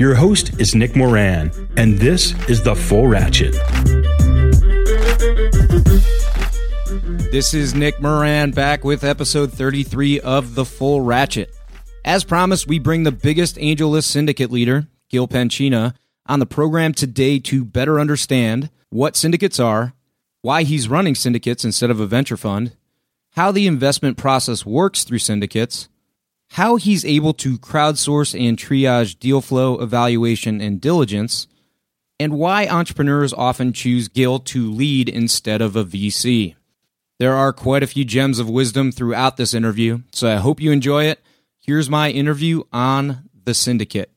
Your host is Nick Moran, and this is The Full Ratchet. This is Nick Moran back with episode 33 of The Full Ratchet. As promised, we bring the biggest AngelList syndicate leader, Gil Penchina, on the program today to better understand what syndicates are, why he's running syndicates instead of a venture fund, how the investment process works through syndicates, how he's able to crowdsource and triage deal flow, evaluation, and diligence, and why entrepreneurs often choose Gil to lead instead of a VC. There are quite a few gems of wisdom throughout this interview, so I hope you enjoy it. Here's my interview on the syndicate.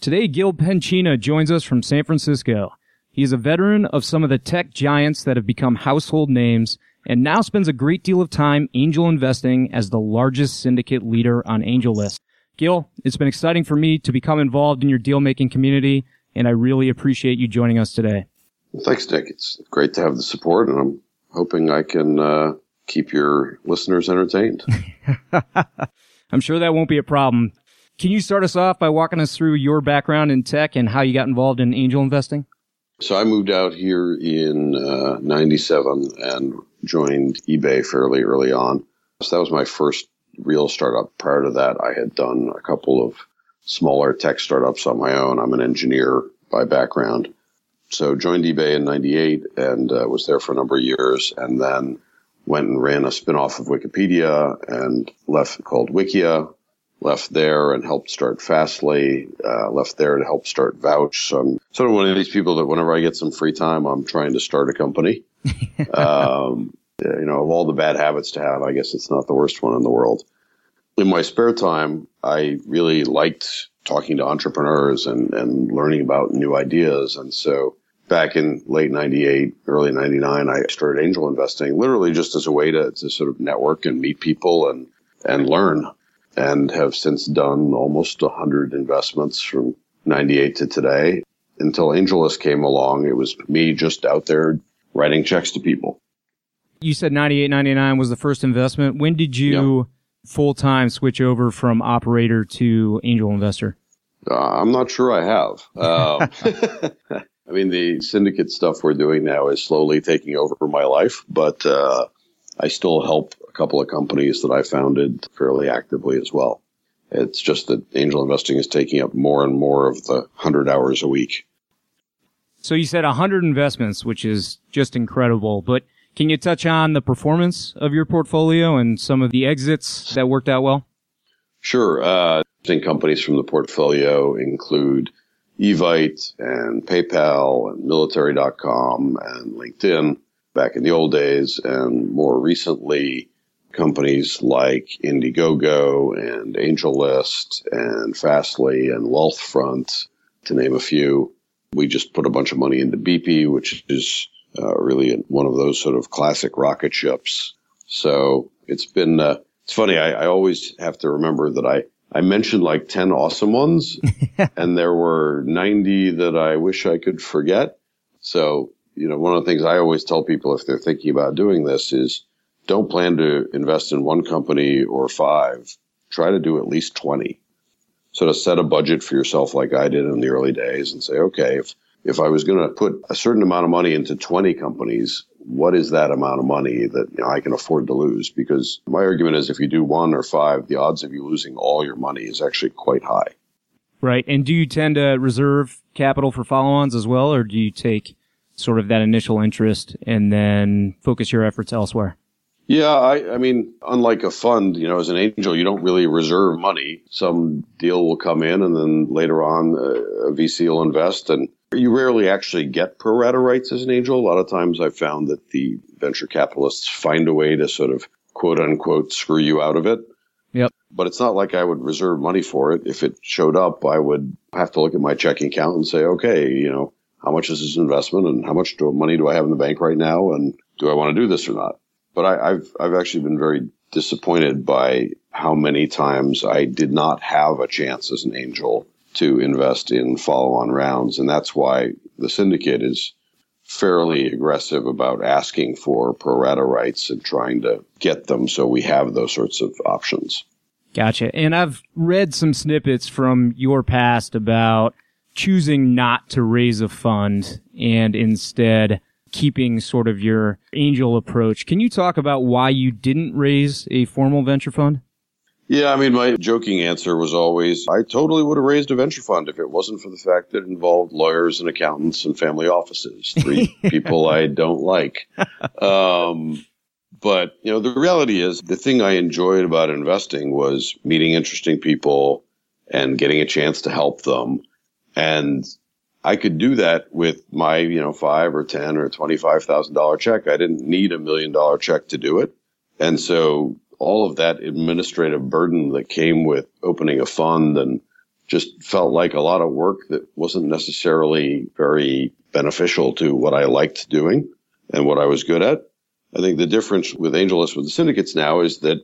Today, Gil Penchina joins us from San Francisco. He is a veteran of some of the tech giants that have become household names and now spends a great deal of time angel investing as the largest syndicate leader on AngelList. Gil, it's been exciting for me to become involved in your deal making community, and I really appreciate you joining us today. Well, thanks, Nick. It's great to have the support, and I'm hoping I can uh, keep your listeners entertained. I'm sure that won't be a problem. Can you start us off by walking us through your background in tech and how you got involved in angel investing? So I moved out here in uh, 97 and joined eBay fairly early on. So that was my first real startup. Prior to that, I had done a couple of smaller tech startups on my own. I'm an engineer by background. So joined eBay in 98 and uh, was there for a number of years and then went and ran a spinoff of Wikipedia and left called Wikia, left there and helped start Fastly, uh, left there to help start Vouch. So I'm sort of one of these people that whenever I get some free time, I'm trying to start a company. um, you know, of all the bad habits to have, I guess it's not the worst one in the world. In my spare time, I really liked talking to entrepreneurs and, and learning about new ideas. And so back in late 98, early 99, I started angel investing literally just as a way to, to sort of network and meet people and, and learn and have since done almost 100 investments from 98 to today. Until AngelList came along, it was me just out there writing checks to people. You said 98, 99 was the first investment. When did you full time switch over from operator to angel investor? Uh, I'm not sure I have. Um, I mean, the syndicate stuff we're doing now is slowly taking over my life, but uh, I still help a couple of companies that I founded fairly actively as well. It's just that angel investing is taking up more and more of the 100 hours a week. So you said 100 investments, which is just incredible, but can you touch on the performance of your portfolio and some of the exits that worked out well? Sure. Uh, companies from the portfolio include Evite and PayPal and military.com and LinkedIn back in the old days, and more recently, companies like Indiegogo and AngelList and Fastly and Wealthfront, to name a few. We just put a bunch of money into BP, which is uh, really one of those sort of classic rocket ships. So it's been, uh, it's funny. I, I always have to remember that I, I mentioned like 10 awesome ones and there were 90 that I wish I could forget. So, you know, one of the things I always tell people if they're thinking about doing this is don't plan to invest in one company or five. Try to do at least 20. Sort of set a budget for yourself like I did in the early days and say, okay, if if I was going to put a certain amount of money into 20 companies, what is that amount of money that you know, I can afford to lose? Because my argument is if you do one or five, the odds of you losing all your money is actually quite high. Right. And do you tend to reserve capital for follow-ons as well, or do you take sort of that initial interest and then focus your efforts elsewhere? Yeah, I, I mean, unlike a fund, you know, as an angel, you don't really reserve money. Some deal will come in, and then later on, uh, a VC will invest, and you rarely actually get pro rata rights as an angel. A lot of times, I've found that the venture capitalists find a way to sort of quote unquote screw you out of it. Yep. But it's not like I would reserve money for it. If it showed up, I would have to look at my checking account and say, okay, you know, how much is this investment and how much do, money do I have in the bank right now? And do I want to do this or not? But I, I've, I've actually been very disappointed by how many times I did not have a chance as an angel to invest in follow on rounds. And that's why the syndicate is fairly aggressive about asking for pro rata rights and trying to get them so we have those sorts of options. Gotcha. And I've read some snippets from your past about choosing not to raise a fund and instead keeping sort of your angel approach. Can you talk about why you didn't raise a formal venture fund? Yeah, I mean, my joking answer was always I totally would have raised a venture fund if it wasn't for the fact that it involved lawyers and accountants and family offices, three people I don't like. Um, but, you know, the reality is the thing I enjoyed about investing was meeting interesting people and getting a chance to help them. And I could do that with my, you know, five or 10 or $25,000 check. I didn't need a million dollar check to do it. And so all of that administrative burden that came with opening a fund and just felt like a lot of work that wasn't necessarily very beneficial to what I liked doing and what I was good at. I think the difference with AngelList with the syndicates now is that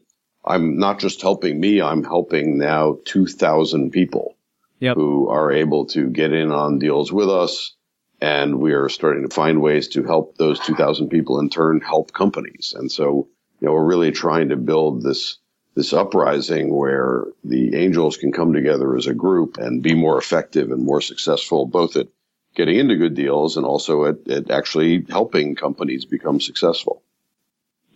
I'm not just helping me, I'm helping now 2,000 people yep. who are able to get in on deals with us. And we are starting to find ways to help those 2,000 people in turn help companies. And so you know, we're really trying to build this this uprising where the angels can come together as a group and be more effective and more successful, both at getting into good deals and also at, at actually helping companies become successful.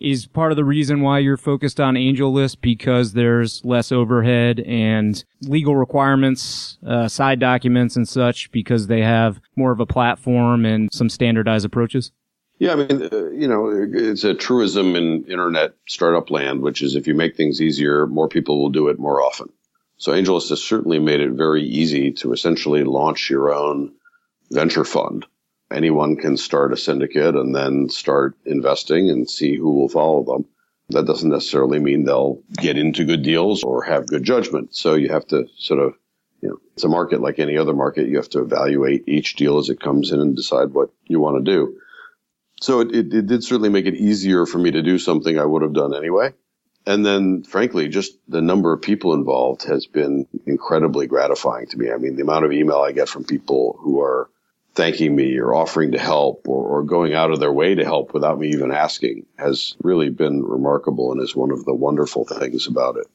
Is part of the reason why you're focused on AngelList because there's less overhead and legal requirements, uh, side documents and such because they have more of a platform and some standardized approaches? Yeah, I mean, uh, you know, it's a truism in internet startup land, which is if you make things easier, more people will do it more often. So AngelList has certainly made it very easy to essentially launch your own venture fund. Anyone can start a syndicate and then start investing and see who will follow them. That doesn't necessarily mean they'll get into good deals or have good judgment. So you have to sort of, you know, it's a market like any other market. You have to evaluate each deal as it comes in and decide what you want to do. So it, it, it, did certainly make it easier for me to do something I would have done anyway. And then, frankly, just the number of people involved has been incredibly gratifying to me. I mean, the amount of email I get from people who are thanking me or offering to help or, or going out of their way to help without me even asking has really been remarkable and is one of the wonderful things about it.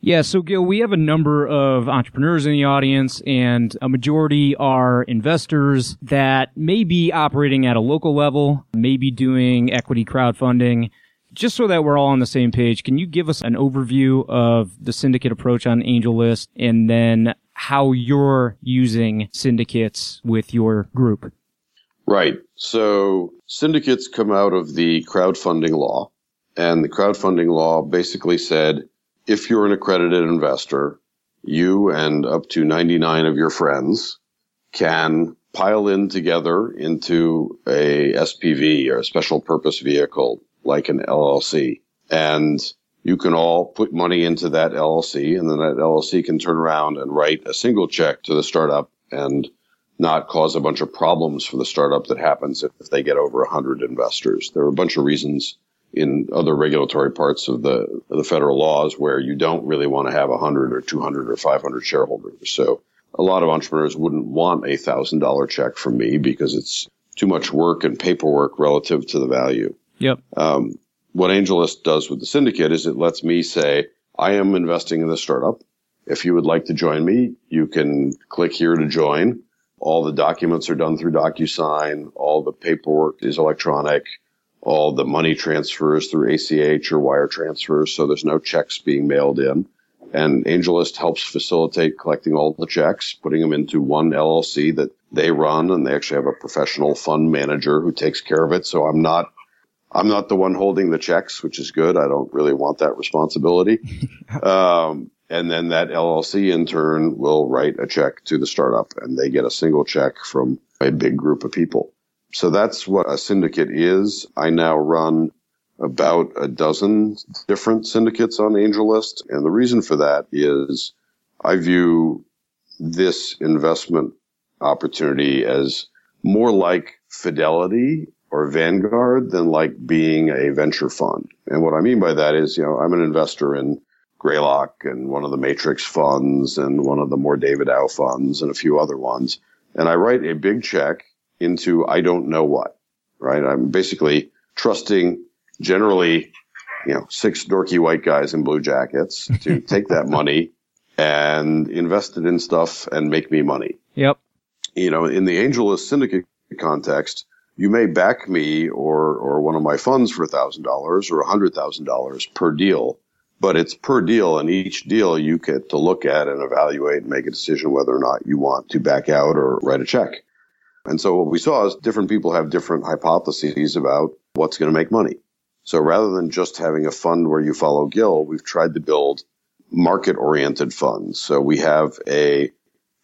Yeah, so Gil, we have a number of entrepreneurs in the audience, and a majority are investors that may be operating at a local level, maybe doing equity crowdfunding. Just so that we're all on the same page, can you give us an overview of the syndicate approach on AngelList and then how you're using syndicates with your group? Right. So syndicates come out of the crowdfunding law, and the crowdfunding law basically said if you're an accredited investor, you and up to 99 of your friends can pile in together into a SPV or a special purpose vehicle like an LLC. And you can all put money into that LLC and then that LLC can turn around and write a single check to the startup and not cause a bunch of problems for the startup that happens if, if they get over 100 investors. There are a bunch of reasons in other regulatory parts of the the federal laws where you don't really want to have 100 or 200 or 500 shareholders. So a lot of entrepreneurs wouldn't want a thousand dollar check from me because it's too much work and paperwork relative to the value. Yep. Um, what AngelList does with the syndicate is it lets me say, I am investing in the startup. If you would like to join me, you can click here to join. All the documents are done through DocuSign. All the paperwork is electronic all the money transfers through ACH or wire transfers, so there's no checks being mailed in. And AngelList helps facilitate collecting all the checks, putting them into one LLC that they run, and they actually have a professional fund manager who takes care of it. So I'm not I'm not the one holding the checks, which is good. I don't really want that responsibility. um, and then that LLC in turn will write a check to the startup and they get a single check from a big group of people. So that's what a syndicate is. I now run about a dozen different syndicates on AngelList. And the reason for that is I view this investment opportunity as more like Fidelity or Vanguard than like being a venture fund. And what I mean by that is, you know, I'm an investor in Greylock and one of the Matrix funds and one of the Mohr Davidow funds and a few other ones. And I write a big check into I don't know what, right? I'm basically trusting generally, you know, six dorky white guys in blue jackets to take that money and invest it in stuff and make me money. Yep. You know, in the AngelList syndicate context, you may back me or, or one of my funds for $1,000 or $100,000 per deal, but it's per deal and each deal you get to look at and evaluate and make a decision whether or not you want to back out or write a check. And so what we saw is different people have different hypotheses about what's going to make money. So rather than just having a fund where you follow Gil, we've tried to build market oriented funds. So we have a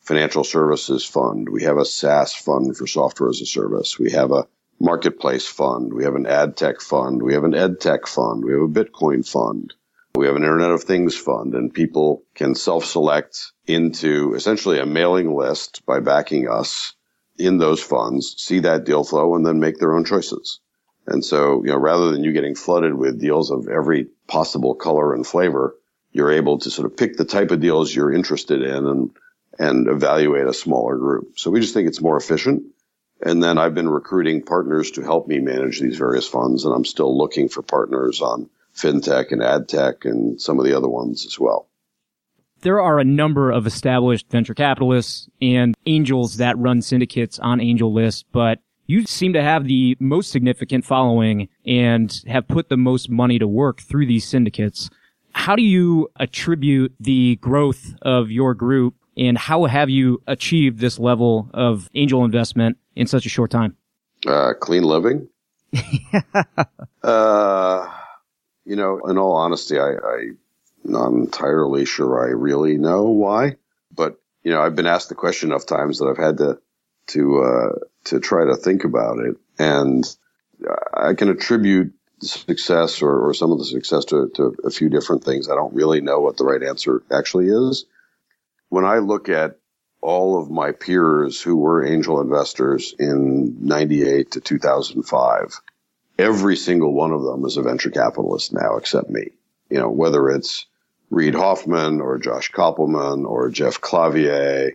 financial services fund. We have a SaaS fund for software as a service. We have a marketplace fund. We have an ad tech fund. We have an ed tech fund. We have a Bitcoin fund. We have an Internet of Things fund and people can self-select into essentially a mailing list by backing us in those funds, see that deal flow and then make their own choices. And so, you know, rather than you getting flooded with deals of every possible color and flavor, you're able to sort of pick the type of deals you're interested in and and evaluate a smaller group. So we just think it's more efficient. And then I've been recruiting partners to help me manage these various funds, and I'm still looking for partners on fintech and ad tech and some of the other ones as well. There are a number of established venture capitalists and angels that run syndicates on angel AngelList, but you seem to have the most significant following and have put the most money to work through these syndicates. How do you attribute the growth of your group and how have you achieved this level of angel investment in such a short time? Uh, clean living. uh, you know, in all honesty, I, I'm not entirely sure I really know why, but you know, I've been asked the question enough times that I've had to to uh, to try to think about it, and I can attribute success or, or some of the success to, to a few different things. I don't really know what the right answer actually is when I look at all of my peers who were angel investors in 98 to 2005, every single one of them is a venture capitalist now except me. You know, whether it's Reid Hoffman or Josh Kopelman or Jeff Clavier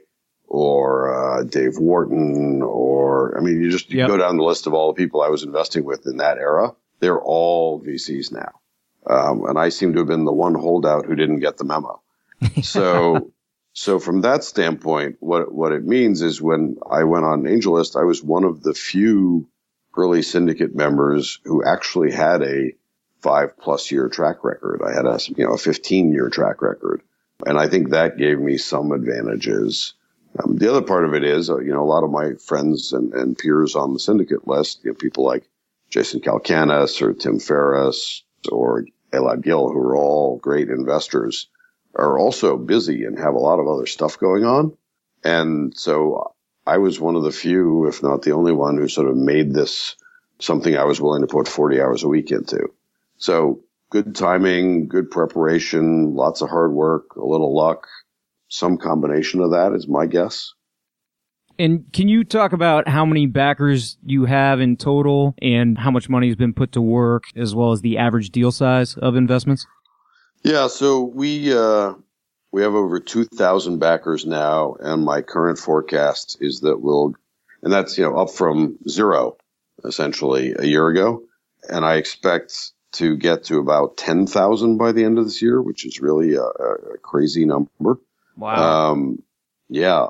or uh, Dave Whorton or, I mean, you just you yep. go down the list of all the people I was investing with in that era. They're all VCs now. Um, and I seem to have been the one holdout who didn't get the memo. So so from that standpoint, what what it means is when I went on AngelList, I was one of the few early syndicate members who actually had a five plus year track record. I had a you know a 15 year track record, and I think that gave me some advantages. Um, the other part of it is, uh, you know, a lot of my friends and, and peers on the syndicate list, you know, people like Jason Calacanis or Tim Ferriss or Elad Gil, who are all great investors are also busy and have a lot of other stuff going on. And so I was one of the few, if not the only one, who sort of made this something I was willing to put 40 hours a week into. So good timing, good preparation, lots of hard work, a little luck, some combination of that is my guess. And can you talk about how many backers you have in total and how much money has been put to work as well as the average deal size of investments? Yeah, so we uh, we have over two thousand backers now, and my current forecast is that we'll, and that's you know up from zero essentially a year ago, and I expect to get to about ten thousand by the end of this year, which is really a, a crazy number. Wow. Um, yeah,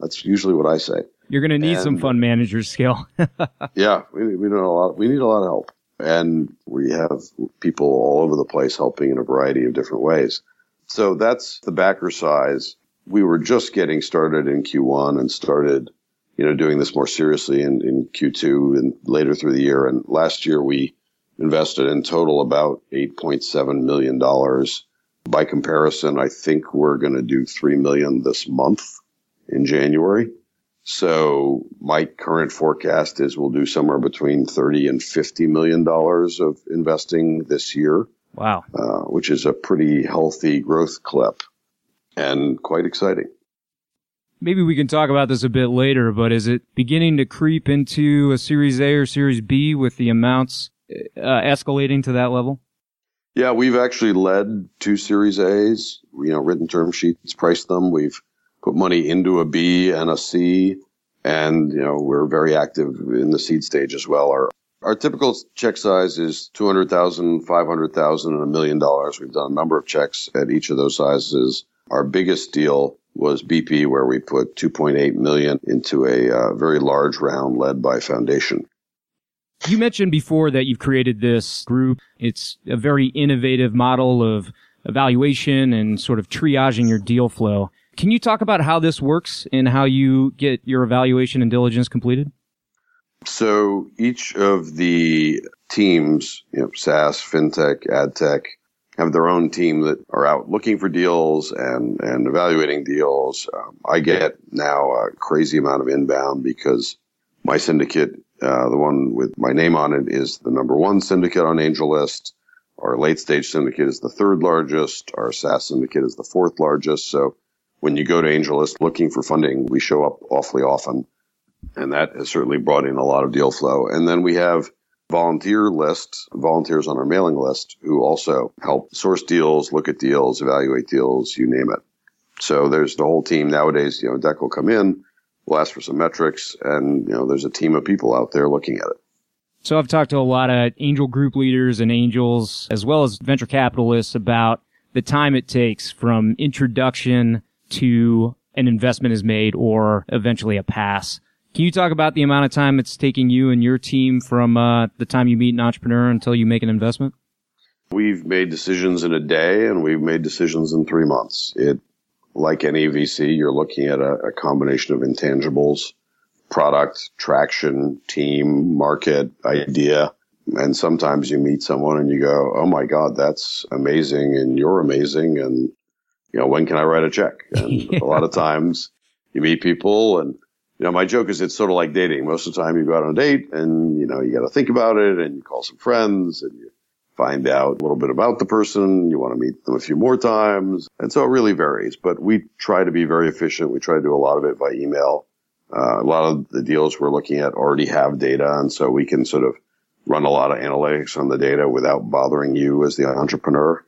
that's usually what I say. You're going to need and, some fund managers skill. yeah, we, we need a lot. We need a lot of help and we have people all over the place helping in a variety of different ways. So that's the backer size. We were just getting started in Q1 and started, you know, doing this more seriously in, in Q2 and later through the year. And last year we invested in total about $8.7 million. By comparison, I think we're going to do 3 million this month in January. So my current forecast is we'll do somewhere between 30 and 50 million dollars of investing this year. Wow. Uh, which is a pretty healthy growth clip and quite exciting. Maybe we can talk about this a bit later, but is it beginning to creep into a Series A or Series B with the amounts uh, escalating to that level? Yeah, we've actually led two Series A's, you know, written term sheets, priced them. We've put money into a B and a C. And, you know, we're very active in the seed stage as well. Our, our typical check size is 200,000, 500,000 and a million dollars. We've done a number of checks at each of those sizes. Our biggest deal was BP where we put 2.8 million into a uh, very large round led by Foundation. You mentioned before that you've created this group. It's a very innovative model of evaluation and sort of triaging your deal flow. Can you talk about how this works and how you get your evaluation and diligence completed? So each of the teams, you know, SaaS, FinTech, AdTech, have their own team that are out looking for deals and, and evaluating deals. Um, I get now a crazy amount of inbound because my syndicate, uh, the one with my name on it is the number one syndicate on AngelList. Our late stage syndicate is the third largest. Our SaaS syndicate is the fourth largest. So when you go to AngelList looking for funding, we show up awfully often. And that has certainly brought in a lot of deal flow. And then we have volunteer list, volunteers on our mailing list who also help source deals, look at deals, evaluate deals, you name it. So there's the whole team nowadays, you know, deck will come in, we'll ask for some metrics and, you know, there's a team of people out there looking at it. So I've talked to a lot of angel group leaders and angels as well as venture capitalists about the time it takes from introduction to an investment is made or eventually a pass. Can you talk about the amount of time it's taking you and your team from uh, the time you meet an entrepreneur until you make an investment? We've made decisions in a day and we've made decisions in three months. It, like any VC, you're looking at a, a combination of intangibles, product, traction, team, market, idea. And sometimes you meet someone and you go, Oh my God, that's amazing. And you're amazing. And you know, when can I write a check? And yeah. a lot of times you meet people and, you know, my joke is it's sort of like dating. Most of the time you go out on a date and, you know, you got to think about it and you call some friends and you find out a little bit about the person. You want to meet them a few more times. And so it really varies, but we try to be very efficient. We try to do a lot of it by email. Uh, a lot of the deals we're looking at already have data. And so we can sort of run a lot of analytics on the data without bothering you as the entrepreneur.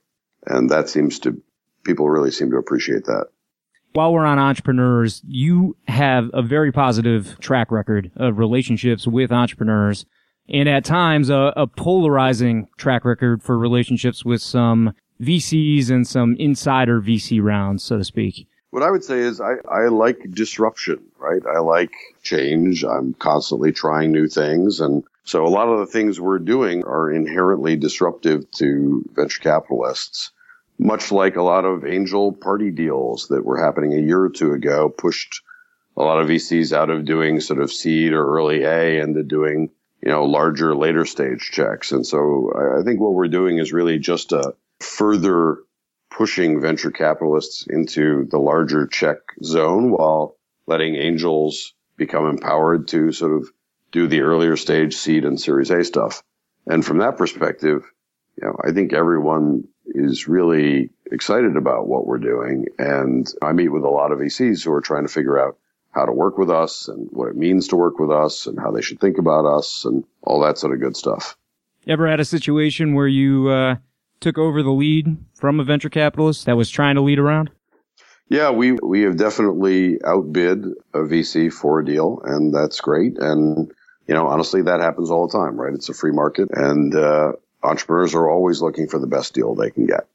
And that seems to people really seem to appreciate that. While we're on entrepreneurs, you have a very positive track record of relationships with entrepreneurs and at times a, a polarizing track record for relationships with some VCs and some insider VC rounds, so to speak. What I would say is I, I like disruption, right? I like change. I'm constantly trying new things. And so a lot of the things we're doing are inherently disruptive to venture capitalists much like a lot of angel party deals that were happening a year or two ago, pushed a lot of VCs out of doing sort of seed or early A into doing, you know, larger later stage checks. And so I think what we're doing is really just a further pushing venture capitalists into the larger check zone while letting angels become empowered to sort of do the earlier stage seed and series A stuff. And from that perspective, you know, I think everyone is really excited about what we're doing. And I meet with a lot of VCs who are trying to figure out how to work with us and what it means to work with us and how they should think about us and all that sort of good stuff. Ever had a situation where you uh, took over the lead from a venture capitalist that was trying to lead around? Yeah, we we have definitely outbid a VC for a deal, and that's great. And you know, honestly, that happens all the time, right? It's a free market, and uh, entrepreneurs are always looking for the best deal they can get.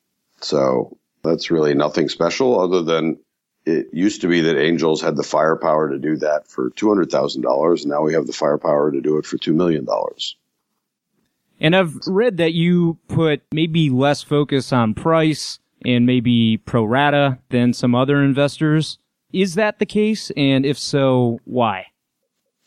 So that's really nothing special other than it used to be that angels had the firepower to do that for $200,000. Now we have the firepower to do it for $2 million. And I've read that you put maybe less focus on price and maybe pro rata than some other investors. Is that the case? And if so, why?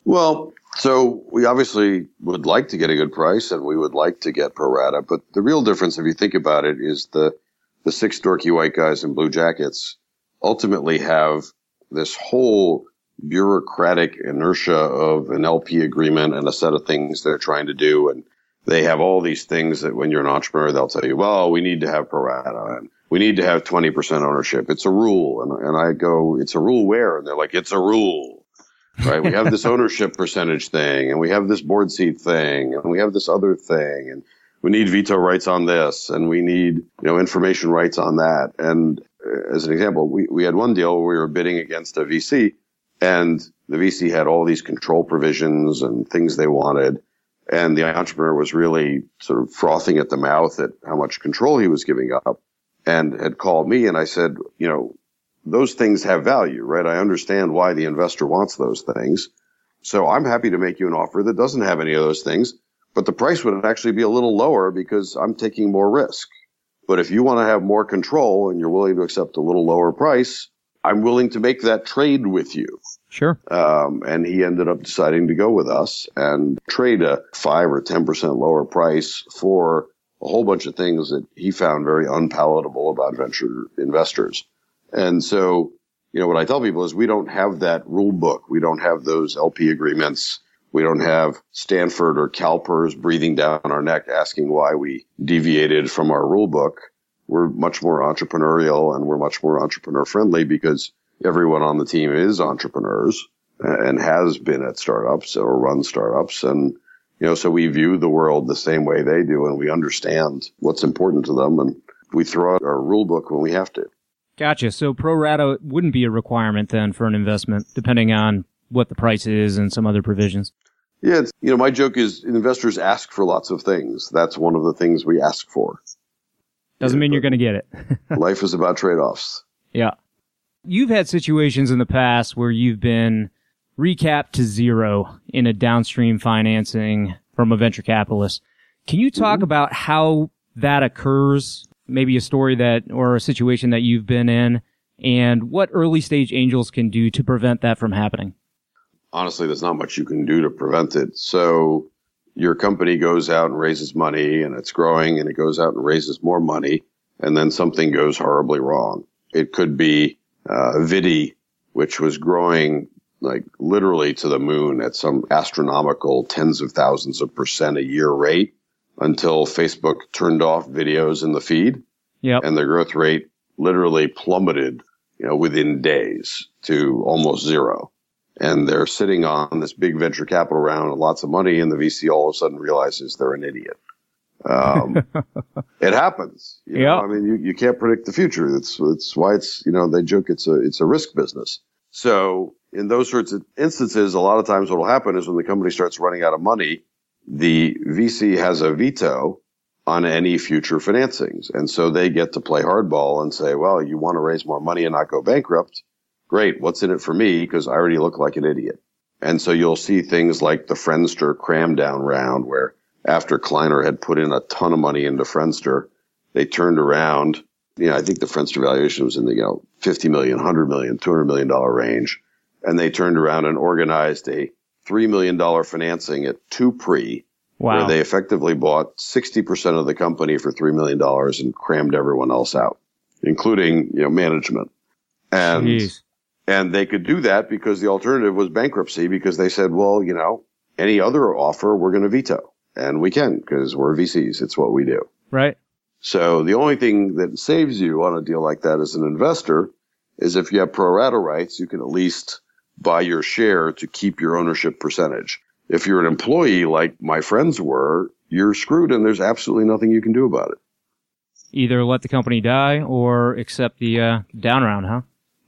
Well, so we obviously would like to get a good price and we would like to get pro rata, but the real difference, if you think about it, is the, the six dorky white guys in blue jackets ultimately have this whole bureaucratic inertia of an LP agreement and a set of things they're trying to do. And they have all these things that when you're an entrepreneur, they'll tell you, well, we need to have pro rata and we need to have 20% ownership. It's a rule. And, and I go, it's a rule where? And they're like, it's a rule right? We have this ownership percentage thing and we have this board seat thing and we have this other thing and we need veto rights on this and we need, you know, information rights on that. And uh, as an example, we, we had one deal where we were bidding against a VC and the VC had all these control provisions and things they wanted. And the entrepreneur was really sort of frothing at the mouth at how much control he was giving up and had called me and I said, you know, those things have value, right? I understand why the investor wants those things. So I'm happy to make you an offer that doesn't have any of those things, but the price would actually be a little lower because I'm taking more risk. But if you want to have more control and you're willing to accept a little lower price, I'm willing to make that trade with you. Sure. Um, and he ended up deciding to go with us and trade a five or 10% lower price for a whole bunch of things that he found very unpalatable about venture investors. And so, you know, what I tell people is we don't have that rule book. We don't have those LP agreements. We don't have Stanford or CalPERS breathing down our neck asking why we deviated from our rule book. We're much more entrepreneurial and we're much more entrepreneur friendly because everyone on the team is entrepreneurs and has been at startups or run startups. And, you know, so we view the world the same way they do and we understand what's important to them and we throw out our rule book when we have to. Gotcha. So pro rata wouldn't be a requirement then for an investment, depending on what the price is and some other provisions. Yeah, you know, my joke is investors ask for lots of things. That's one of the things we ask for. Doesn't yeah, mean you're going to get it. life is about trade-offs. Yeah. You've had situations in the past where you've been recapped to zero in a downstream financing from a venture capitalist. Can you talk mm-hmm. about how that occurs maybe a story that or a situation that you've been in and what early stage angels can do to prevent that from happening? Honestly, there's not much you can do to prevent it. So your company goes out and raises money and it's growing and it goes out and raises more money and then something goes horribly wrong. It could be uh, Viddy, which was growing like literally to the moon at some astronomical tens of thousands of percent a year rate until Facebook turned off videos in the feed. Yep. And the growth rate literally plummeted, you know, within days to almost zero. And they're sitting on this big venture capital round and lots of money and the VC all of a sudden realizes they're an idiot. Um, it happens. Yeah. I mean, you, you can't predict the future. It's, it's why it's, you know, they joke it's a, it's a risk business. So in those sorts of instances, a lot of times what will happen is when the company starts running out of money, the VC has a veto on any future financings. And so they get to play hardball and say, well, you want to raise more money and not go bankrupt. Great. What's in it for me? Because I already look like an idiot. And so you'll see things like the Friendster cram down round where after Kleiner had put in a ton of money into Friendster, they turned around. You know, I think the Friendster valuation was in the, you know, 50 million, 100 million, 200 million dollar range. And they turned around and organized a $3 million financing at two pre, wow. where they effectively bought 60% of the company for $3 million and crammed everyone else out, including, you know, management. And, Jeez. and they could do that because the alternative was bankruptcy because they said, well, you know, any other offer we're going to veto and we can because we're VCs. It's what we do. Right. So the only thing that saves you on a deal like that as an investor is if you have pro rata rights, you can at least buy your share to keep your ownership percentage. If you're an employee like my friends were, you're screwed and there's absolutely nothing you can do about it. Either let the company die or accept the uh, down round, huh?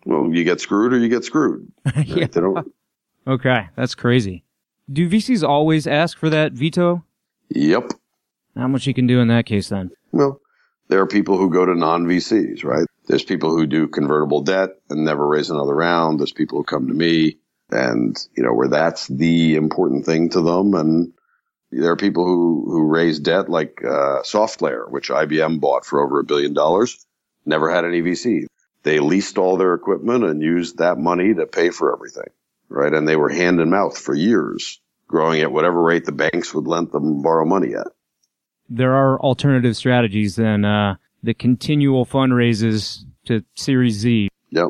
Well, you get screwed or you get screwed. yeah. Okay, that's crazy. Do VCs always ask for that veto? Yep. How much you can do in that case then? Well, there are people who go to non VCs, right? There's people who do convertible debt and never raise another round. There's people who come to me and, you know, where that's the important thing to them. And there are people who, who raise debt like, uh, SoftLayer, which IBM bought for over a billion dollars. never had any VC. They leased all their equipment and used that money to pay for everything, right? And they were hand and mouth for years, growing at whatever rate the banks would lend them borrow money at. There are alternative strategies than uh, the continual fundraises to Series Z. Yep.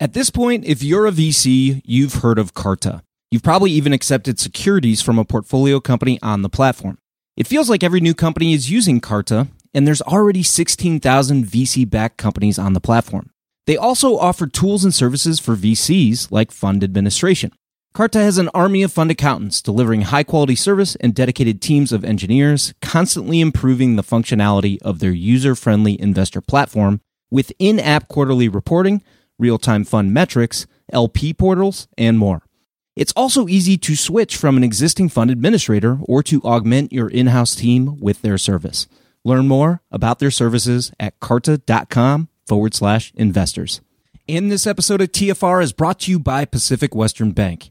At this point, if you're a VC, you've heard of Carta. You've probably even accepted securities from a portfolio company on the platform. It feels like every new company is using Carta, and there's already 16,000 VC backed companies on the platform. They also offer tools and services for VCs like fund administration. Carta has an army of fund accountants delivering high quality service and dedicated teams of engineers, constantly improving the functionality of their user friendly investor platform with in app quarterly reporting, real time fund metrics, LP portals, and more. It's also easy to switch from an existing fund administrator or to augment your in house team with their service. Learn more about their services at carta.com forward slash investors. And this episode of TFR is brought to you by Pacific Western Bank.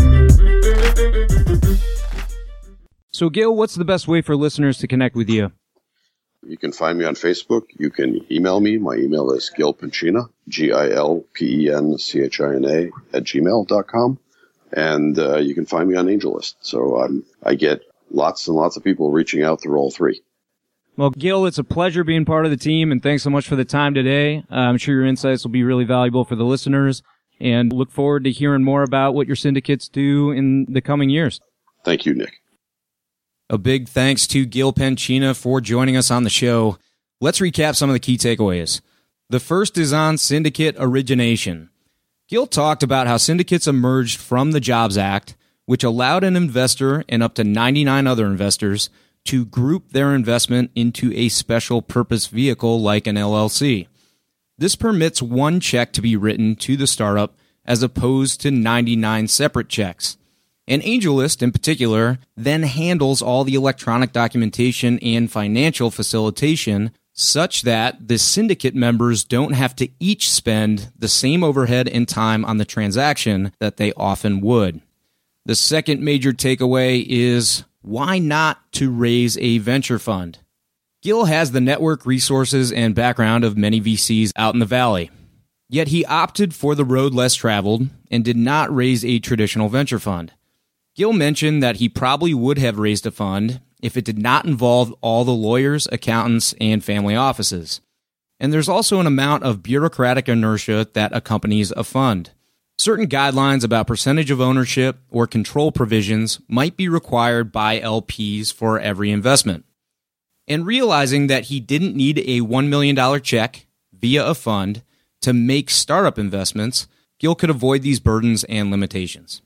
So, Gil, what's the best way for listeners to connect with you? You can find me on Facebook. You can email me. My email is gilpenchina, G-I-L-P-E-N-C-H-I-N-A at gmail.com. And uh, you can find me on AngelList. So um, I get lots and lots of people reaching out through all three. Well, Gil, it's a pleasure being part of the team, and thanks so much for the time today. Uh, I'm sure your insights will be really valuable for the listeners, and look forward to hearing more about what your syndicates do in the coming years. Thank you, Nick. A big thanks to Gil Penchina for joining us on the show. Let's recap some of the key takeaways. The first is on syndicate origination. Gil talked about how syndicates emerged from the Jobs Act, which allowed an investor and up to 99 other investors to group their investment into a special purpose vehicle like an LLC. This permits one check to be written to the startup as opposed to 99 separate checks. An AngelList, in particular, then handles all the electronic documentation and financial facilitation such that the syndicate members don't have to each spend the same overhead and time on the transaction that they often would. The second major takeaway is why not to raise a venture fund? Gil has the network resources and background of many VCs out in the valley. Yet he opted for the road less traveled and did not raise a traditional venture fund. Gil mentioned that he probably would have raised a fund if it did not involve all the lawyers, accountants, and family offices. And there's also an amount of bureaucratic inertia that accompanies a fund. Certain guidelines about percentage of ownership or control provisions might be required by LPs for every investment. And realizing that he didn't need a $1 million check via a fund to make startup investments, Gil could avoid these burdens and limitations.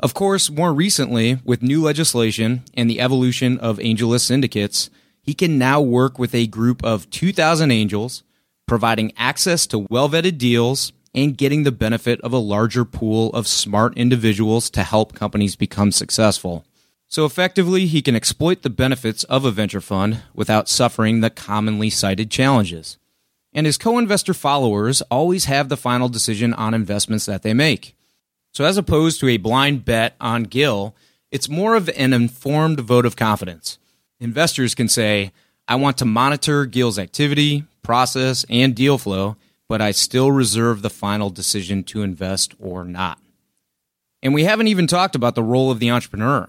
Of course, more recently, with new legislation and the evolution of AngelList syndicates, he can now work with a group of 2,000 angels, providing access to well vetted deals and getting the benefit of a larger pool of smart individuals to help companies become successful. So effectively, he can exploit the benefits of a venture fund without suffering the commonly cited challenges. And his co investor followers always have the final decision on investments that they make. So, as opposed to a blind bet on Gil, it's more of an informed vote of confidence. Investors can say, I want to monitor Gil's activity, process, and deal flow, but I still reserve the final decision to invest or not. And we haven't even talked about the role of the entrepreneur.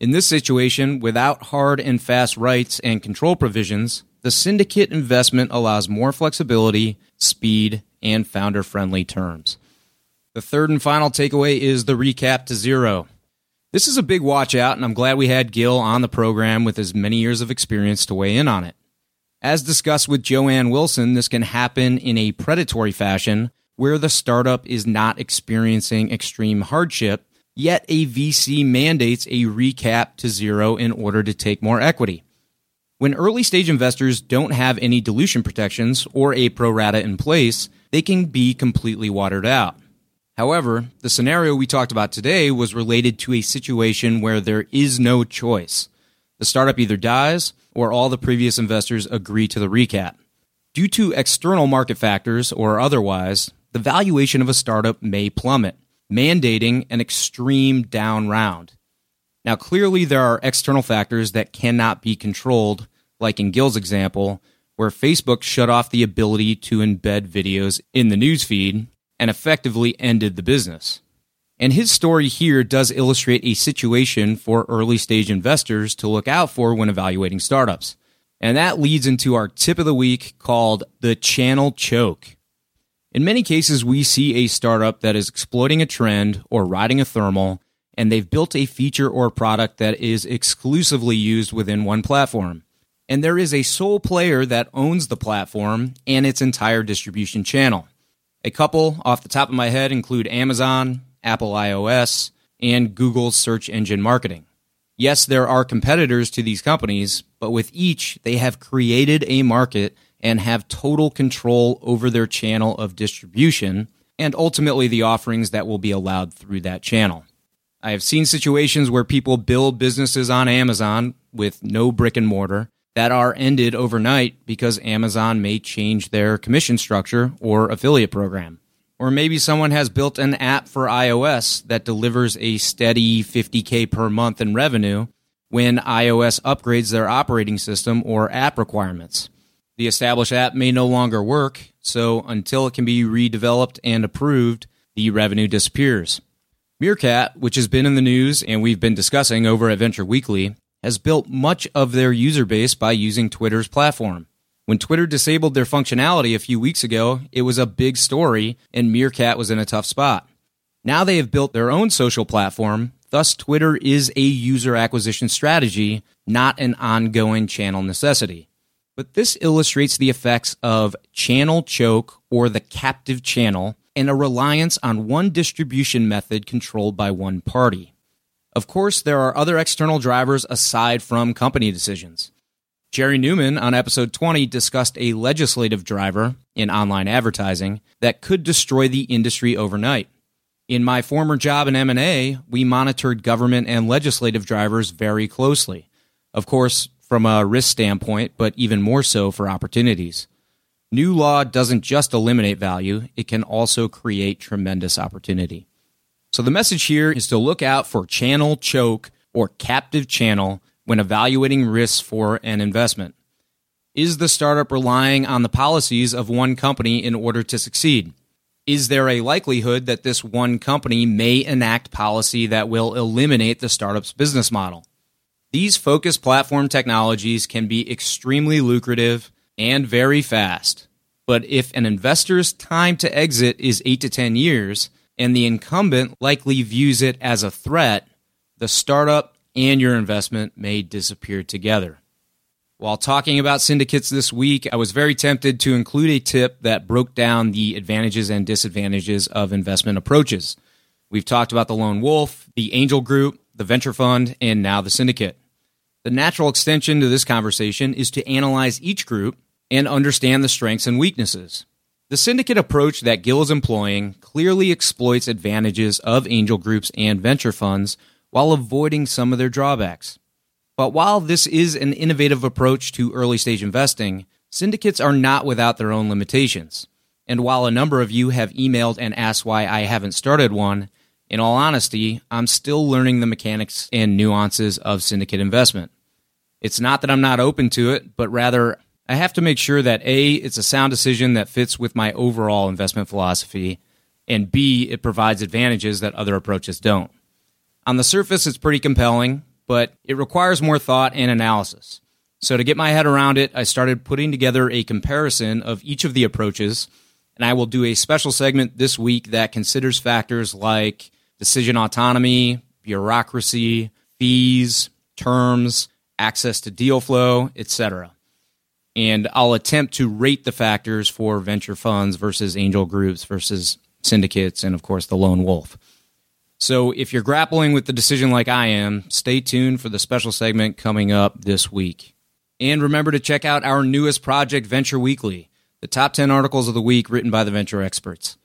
In this situation, without hard and fast rights and control provisions, the syndicate investment allows more flexibility, speed, and founder friendly terms. The third and final takeaway is the recap to zero. This is a big watch out, and I'm glad we had Gil on the program with as many years of experience to weigh in on it. As discussed with Joanne Wilson, this can happen in a predatory fashion where the startup is not experiencing extreme hardship, yet a VC mandates a recap to zero in order to take more equity. When early stage investors don't have any dilution protections or a pro rata in place, they can be completely watered out. However, the scenario we talked about today was related to a situation where there is no choice. The startup either dies or all the previous investors agree to the recap. Due to external market factors or otherwise, the valuation of a startup may plummet, mandating an extreme down round. Now, clearly, there are external factors that cannot be controlled, like in Gil's example, where Facebook shut off the ability to embed videos in the newsfeed and effectively ended the business. And his story here does illustrate a situation for early stage investors to look out for when evaluating startups. And that leads into our tip of the week called the channel choke. In many cases, we see a startup that is exploiting a trend or riding a thermal and they've built a feature or product that is exclusively used within one platform. And there is a sole player that owns the platform and its entire distribution channel. A couple off the top of my head include Amazon, Apple iOS, and Google's search engine marketing. Yes, there are competitors to these companies, but with each, they have created a market and have total control over their channel of distribution and ultimately the offerings that will be allowed through that channel. I have seen situations where people build businesses on Amazon with no brick and mortar that are ended overnight because Amazon may change their commission structure or affiliate program. Or maybe someone has built an app for iOS that delivers a steady 50K per month in revenue when iOS upgrades their operating system or app requirements. The established app may no longer work, so until it can be redeveloped and approved, the revenue disappears. Meerkat, which has been in the news and we've been discussing over at Venture Weekly, has built much of their user base by using Twitter's platform. When Twitter disabled their functionality a few weeks ago, it was a big story and Meerkat was in a tough spot. Now they have built their own social platform, thus, Twitter is a user acquisition strategy, not an ongoing channel necessity. But this illustrates the effects of channel choke or the captive channel and a reliance on one distribution method controlled by one party. Of course, there are other external drivers aside from company decisions. Jerry Newman on episode 20 discussed a legislative driver in online advertising that could destroy the industry overnight. In my former job in M&A, we monitored government and legislative drivers very closely. Of course, from a risk standpoint, but even more so for opportunities. New law doesn't just eliminate value, it can also create tremendous opportunity. So the message here is to look out for channel choke or captive channel when evaluating risks for an investment. Is the startup relying on the policies of one company in order to succeed? Is there a likelihood that this one company may enact policy that will eliminate the startup's business model? These focused platform technologies can be extremely lucrative and very fast. But if an investor's time to exit is 8 to 10 years and the incumbent likely views it as a threat, the startup and your investment may disappear together. While talking about syndicates this week, I was very tempted to include a tip that broke down the advantages and disadvantages of investment approaches. We've talked about the lone wolf, the angel group, the venture fund, and now the syndicate. The natural extension to this conversation is to analyze each group and understand the strengths and weaknesses. The syndicate approach that Gil is employing clearly exploits advantages of angel groups and venture funds while avoiding some of their drawbacks. But while this is an innovative approach to early stage investing, syndicates are not without their own limitations. And while a number of you have emailed and asked why I haven't started one, in all honesty, I'm still learning the mechanics and nuances of syndicate investment. It's not that I'm not open to it, but rather I have to make sure that A, it's a sound decision that fits with my overall investment philosophy, and B, it provides advantages that other approaches don't. On the surface, it's pretty compelling, but it requires more thought and analysis. So, to get my head around it, I started putting together a comparison of each of the approaches, and I will do a special segment this week that considers factors like decision autonomy, bureaucracy, fees, terms, access to deal flow, etc. And I'll attempt to rate the factors for venture funds versus angel groups versus syndicates and of course the lone wolf. So if you're grappling with the decision like I am, stay tuned for the special segment coming up this week. And remember to check out our newest project, Venture Weekly, the top 10 articles of the week written by the venture experts.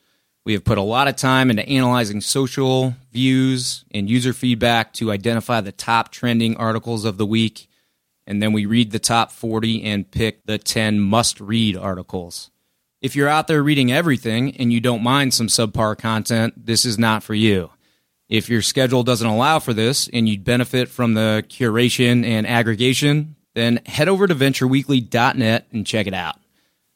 We have put a lot of time into analyzing social views and user feedback to identify the top trending articles of the week. And then we read the top 40 and pick the 10 must read articles. If you're out there reading everything and you don't mind some subpar content, this is not for you. If your schedule doesn't allow for this and you'd benefit from the curation and aggregation, then head over to ventureweekly.net and check it out.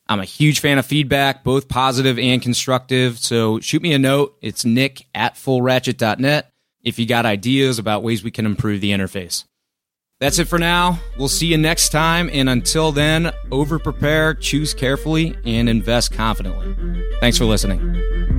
I'm a huge fan of feedback, both positive and constructive. So shoot me a note. It's nick at fullratchet.net if you got ideas about ways we can improve the interface. That's it for now. We'll see you next time. And until then, over prepare, choose carefully, and invest confidently. Thanks for listening.